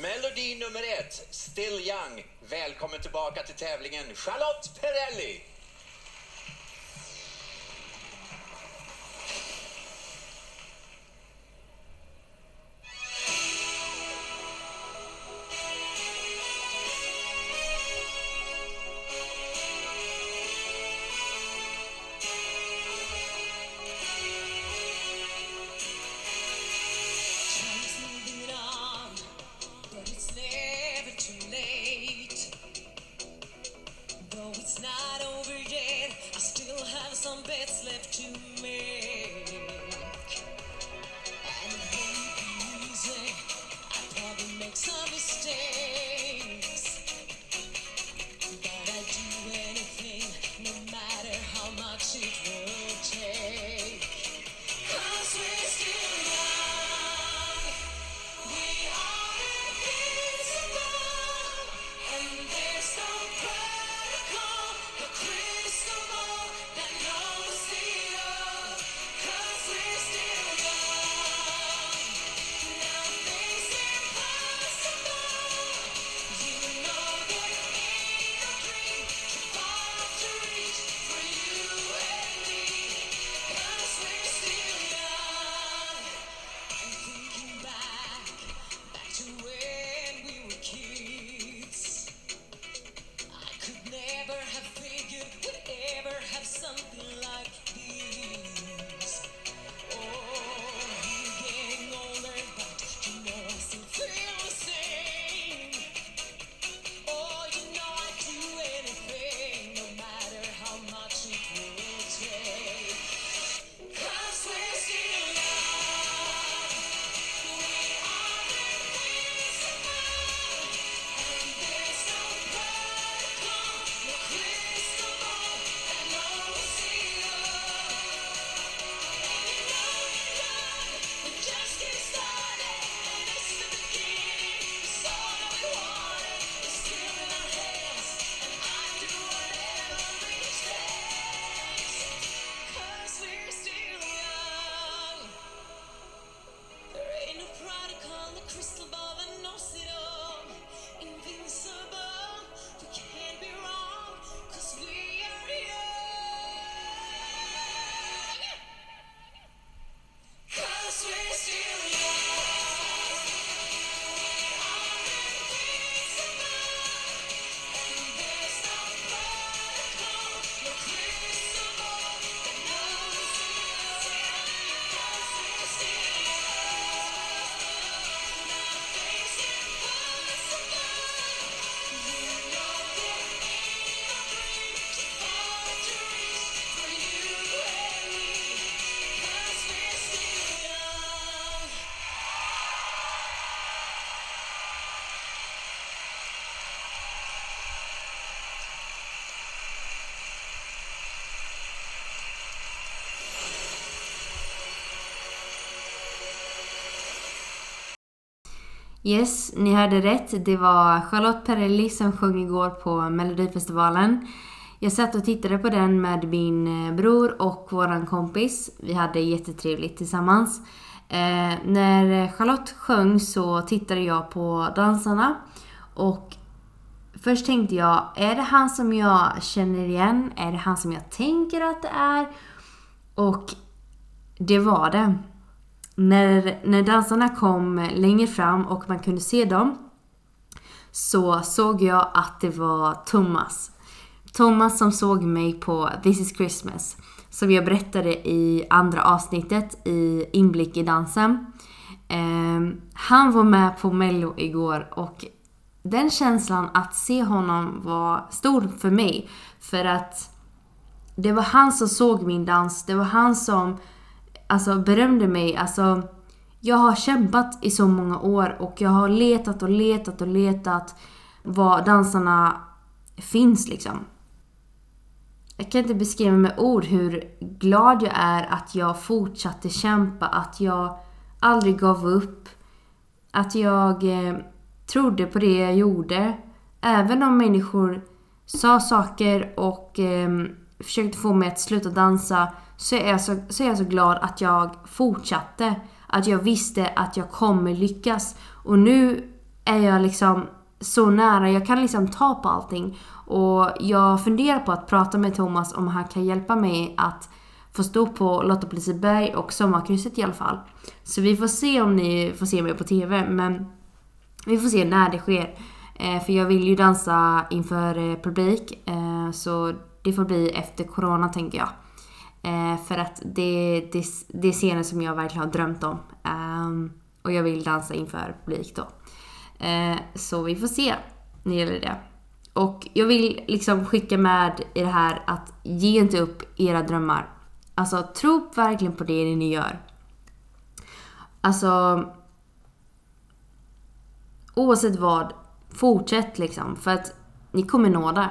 Melodi nummer ett, Still Young. Välkommen tillbaka till tävlingen, Charlotte Perrelli. Yes, ni hörde rätt. Det var Charlotte Perrelli som sjöng igår på Melodifestivalen. Jag satt och tittade på den med min eh, bror och våran kompis. Vi hade jättetrevligt tillsammans. Eh, när Charlotte sjöng så tittade jag på dansarna och först tänkte jag, är det han som jag känner igen? Är det han som jag tänker att det är? Och det var det. När, när dansarna kom längre fram och man kunde se dem så såg jag att det var Thomas. Thomas som såg mig på This is Christmas. Som jag berättade i andra avsnittet i Inblick i dansen. Eh, han var med på mello igår och den känslan att se honom var stor för mig. För att det var han som såg min dans. Det var han som alltså, berömde mig. Alltså, jag har kämpat i så många år och jag har letat och letat och letat var dansarna finns liksom. Jag kan inte beskriva med ord hur glad jag är att jag fortsatte kämpa, att jag aldrig gav upp. Att jag eh, trodde på det jag gjorde. Även om människor sa saker och eh, försökte få mig att sluta dansa så är, jag så, så är jag så glad att jag fortsatte. Att jag visste att jag kommer lyckas. Och nu är jag liksom så nära. Jag kan liksom ta på allting. Och jag funderar på att prata med Thomas om han kan hjälpa mig att få stå på Lotta på Liseberg och Sommarkrysset i alla fall. Så vi får se om ni får se mig på TV. Men vi får se när det sker. Eh, för jag vill ju dansa inför eh, publik. Eh, så det får bli efter corona tänker jag. Eh, för att det, det, det är scener som jag verkligen har drömt om. Ehm, och jag vill dansa inför publik då. Eh, så vi får se när det gäller det. Och jag vill liksom skicka med i det här att ge inte upp era drömmar. Alltså tro verkligen på det ni gör. Alltså oavsett vad, fortsätt liksom. För att ni kommer nå det.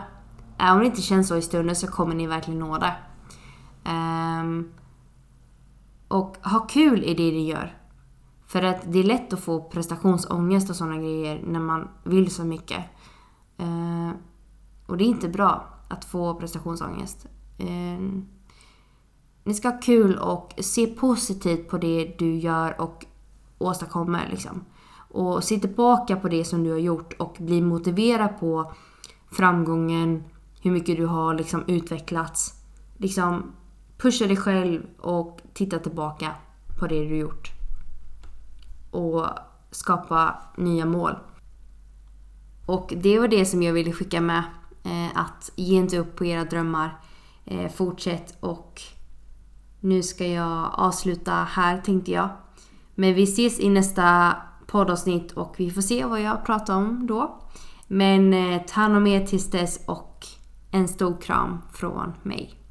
Även om det inte känns så i stunden så kommer ni verkligen nå det. Um, och ha kul i det du gör. För att det är lätt att få prestationsångest och sådana grejer när man vill så mycket. Uh, och det är inte bra att få prestationsångest. Uh, ni ska ha kul och se positivt på det du gör och åstadkommer. Liksom. Och se tillbaka på det som du har gjort och bli motiverad på framgången, hur mycket du har liksom utvecklats. Liksom pusha dig själv och titta tillbaka på det du gjort. Och skapa nya mål. Och det var det som jag ville skicka med. Eh, att ge inte upp på era drömmar. Eh, fortsätt och nu ska jag avsluta här tänkte jag. Men vi ses i nästa poddavsnitt och vi får se vad jag pratar om då. Men eh, ta hand om er tills dess och en stor kram från mig.